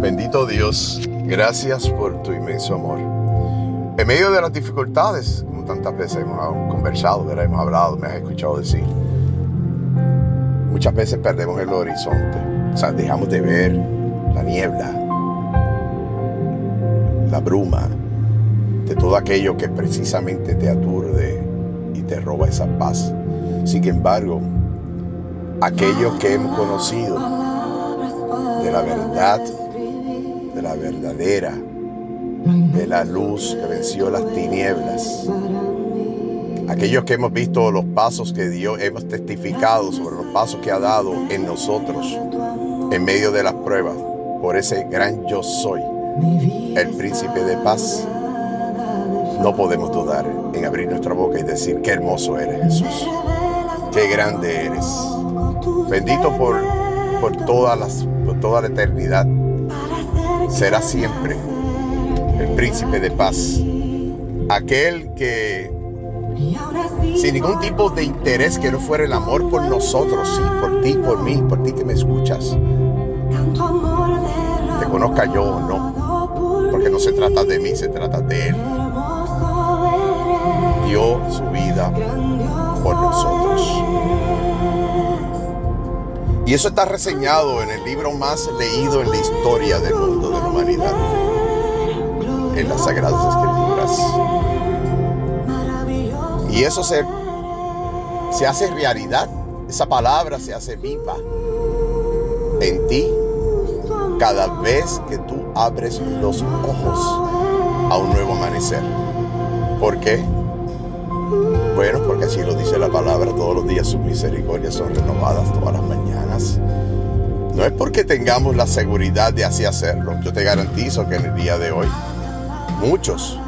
Bendito Dios, gracias por tu inmenso amor. En medio de las dificultades, como tantas veces hemos conversado, hemos hablado, me has escuchado decir, muchas veces perdemos el horizonte, o sea, dejamos de ver la niebla, la bruma, de todo aquello que precisamente te aturde y te roba esa paz. Sin embargo, aquellos que hemos conocido de la verdad, la verdadera, de la luz que venció las tinieblas. Aquellos que hemos visto los pasos que Dios, hemos testificado sobre los pasos que ha dado en nosotros en medio de las pruebas, por ese gran yo soy, el príncipe de paz. No podemos dudar en abrir nuestra boca y decir, qué hermoso eres Jesús, qué grande eres. Bendito por, por, las, por toda la eternidad. Será siempre el príncipe de paz. Aquel que sin ningún tipo de interés que no fuera el amor por nosotros, sí, por ti, por mí, por ti que me escuchas. Te conozca yo o no, porque no se trata de mí, se trata de Él. Dio su vida por nosotros. Y eso está reseñado en el libro más leído en la historia del mundo, de la humanidad, en las Sagradas Escrituras. Y eso se, se hace realidad, esa palabra se hace viva en ti cada vez que tú abres los ojos a un nuevo amanecer. ¿Por qué? Bueno, porque así lo dice la palabra, todos los días sus misericordias son renovadas todas las mañanas. No es porque tengamos la seguridad de así hacerlo. Yo te garantizo que en el día de hoy, muchos,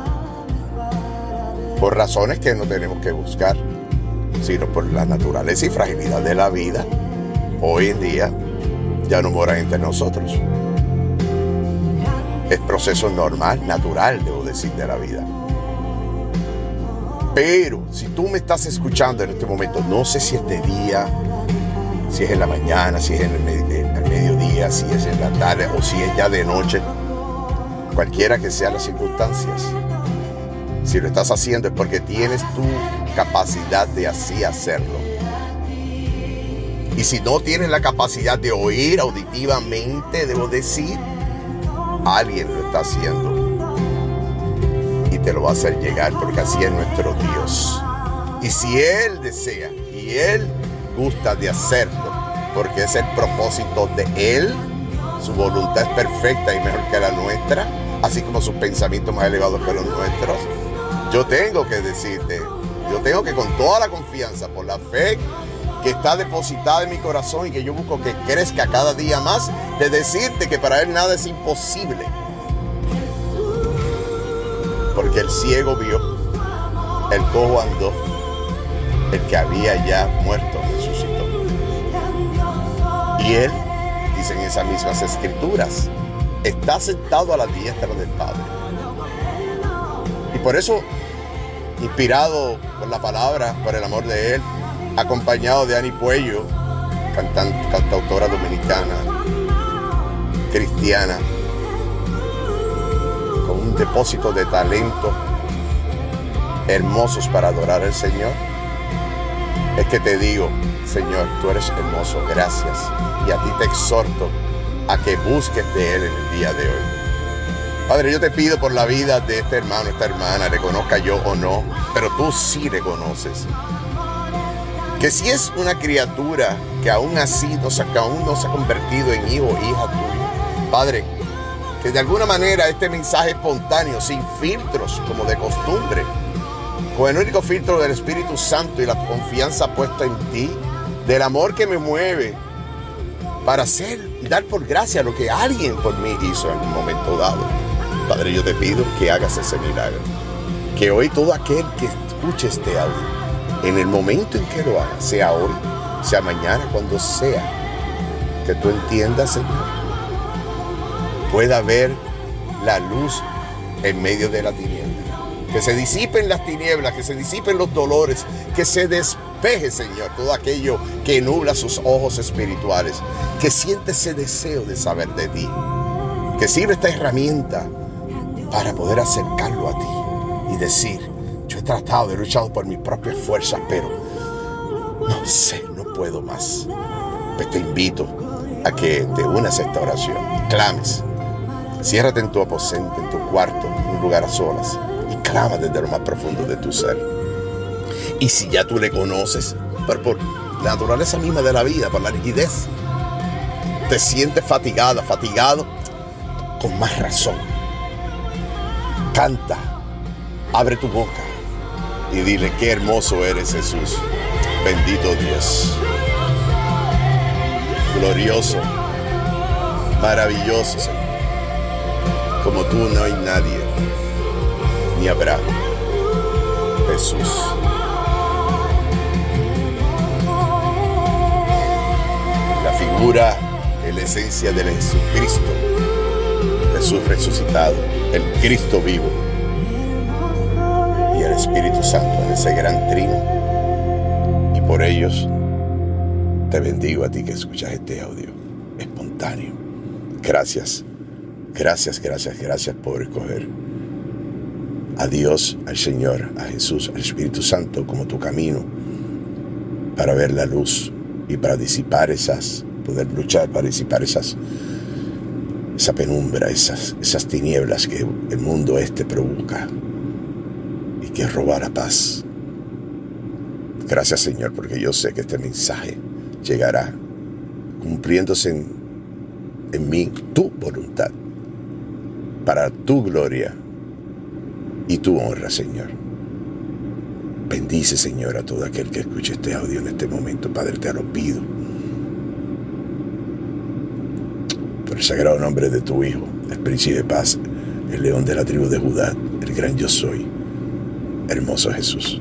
por razones que no tenemos que buscar, sino por la naturaleza y fragilidad de la vida, hoy en día ya no moran entre nosotros. Es proceso normal, natural, debo decir, de la vida. Pero si tú me estás escuchando en este momento, no sé si es de día, si es en la mañana, si es en el, mediodía, si es en la tarde o si es ya de noche, cualquiera que sean las circunstancias. Si lo estás haciendo es porque tienes tu capacidad de así hacerlo. Y si no tienes la capacidad de oír auditivamente, debo decir, alguien lo está haciendo te lo va a hacer llegar porque así es nuestro Dios. Y si Él desea y Él gusta de hacerlo, porque es el propósito de Él, su voluntad es perfecta y mejor que la nuestra, así como sus pensamientos más elevados que los nuestros, yo tengo que decirte, yo tengo que con toda la confianza, por la fe que está depositada en mi corazón y que yo busco que crezca cada día más, de decirte que para Él nada es imposible porque el ciego vio, el cojo andó, el que había ya muerto resucitó. Y él, dicen esas mismas escrituras, está sentado a la diestra del Padre. Y por eso, inspirado por la palabra, por el amor de él, acompañado de Ani Puello, cantautora dominicana, cristiana, un depósito de talento hermosos para adorar al Señor, es que te digo, Señor, tú eres hermoso, gracias. Y a ti te exhorto a que busques de Él en el día de hoy. Padre, yo te pido por la vida de este hermano, esta hermana, reconozca yo o no, pero tú sí reconoces. Que si es una criatura que aún así no se, que aún no se ha convertido en hijo o hija tuya, Padre, que de alguna manera este mensaje espontáneo, sin filtros como de costumbre, con el único filtro del Espíritu Santo y la confianza puesta en ti, del amor que me mueve para hacer y dar por gracia lo que alguien por mí hizo en un momento dado. Padre, yo te pido que hagas ese milagro. Que hoy todo aquel que escuche este audio, en el momento en que lo haga, sea hoy, sea mañana, cuando sea, que tú entiendas, Señor, pueda ver la luz en medio de la tiniebla. Que se disipen las tinieblas, que se disipen los dolores, que se despeje, Señor, todo aquello que nubla sus ojos espirituales, que siente ese deseo de saber de ti, Que sirva esta herramienta para poder acercarlo a ti y decir, yo he tratado, he luchado por mis propias fuerzas, pero no sé, no puedo más. Pues te invito a que te unas a esta oración, clames, ciérrate en tu aposento, en tu cuarto, en un lugar a solas y clama desde lo más profundo de tu ser. Y si ya tú le conoces, pero por la naturaleza misma de la vida, por la rigidez, te sientes fatigada, fatigado, con más razón. Canta, abre tu boca y dile qué hermoso eres Jesús. Bendito Dios. Glorioso, maravilloso Señor. Como tú no hay nadie, ni habrá. Jesús. La figura la esencia del Jesucristo, Jesús resucitado, el Cristo vivo y el Espíritu Santo en ese gran trino. Y por ellos te bendigo a ti que escuchas este audio espontáneo. Gracias, gracias, gracias, gracias por escoger a Dios, al Señor, a Jesús, al Espíritu Santo como tu camino para ver la luz y para disipar esas poder luchar para disipar esas, esa penumbra, esas, esas tinieblas que el mundo este provoca y que roba la paz. Gracias Señor, porque yo sé que este mensaje llegará cumpliéndose en, en mí tu voluntad, para tu gloria y tu honra, Señor. Bendice, Señor, a todo aquel que escuche este audio en este momento. Padre, te lo pido el sagrado nombre de tu Hijo, el príncipe de paz, el león de la tribu de Judá, el gran yo soy, hermoso Jesús,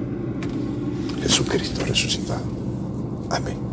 Jesucristo resucitado. Amén.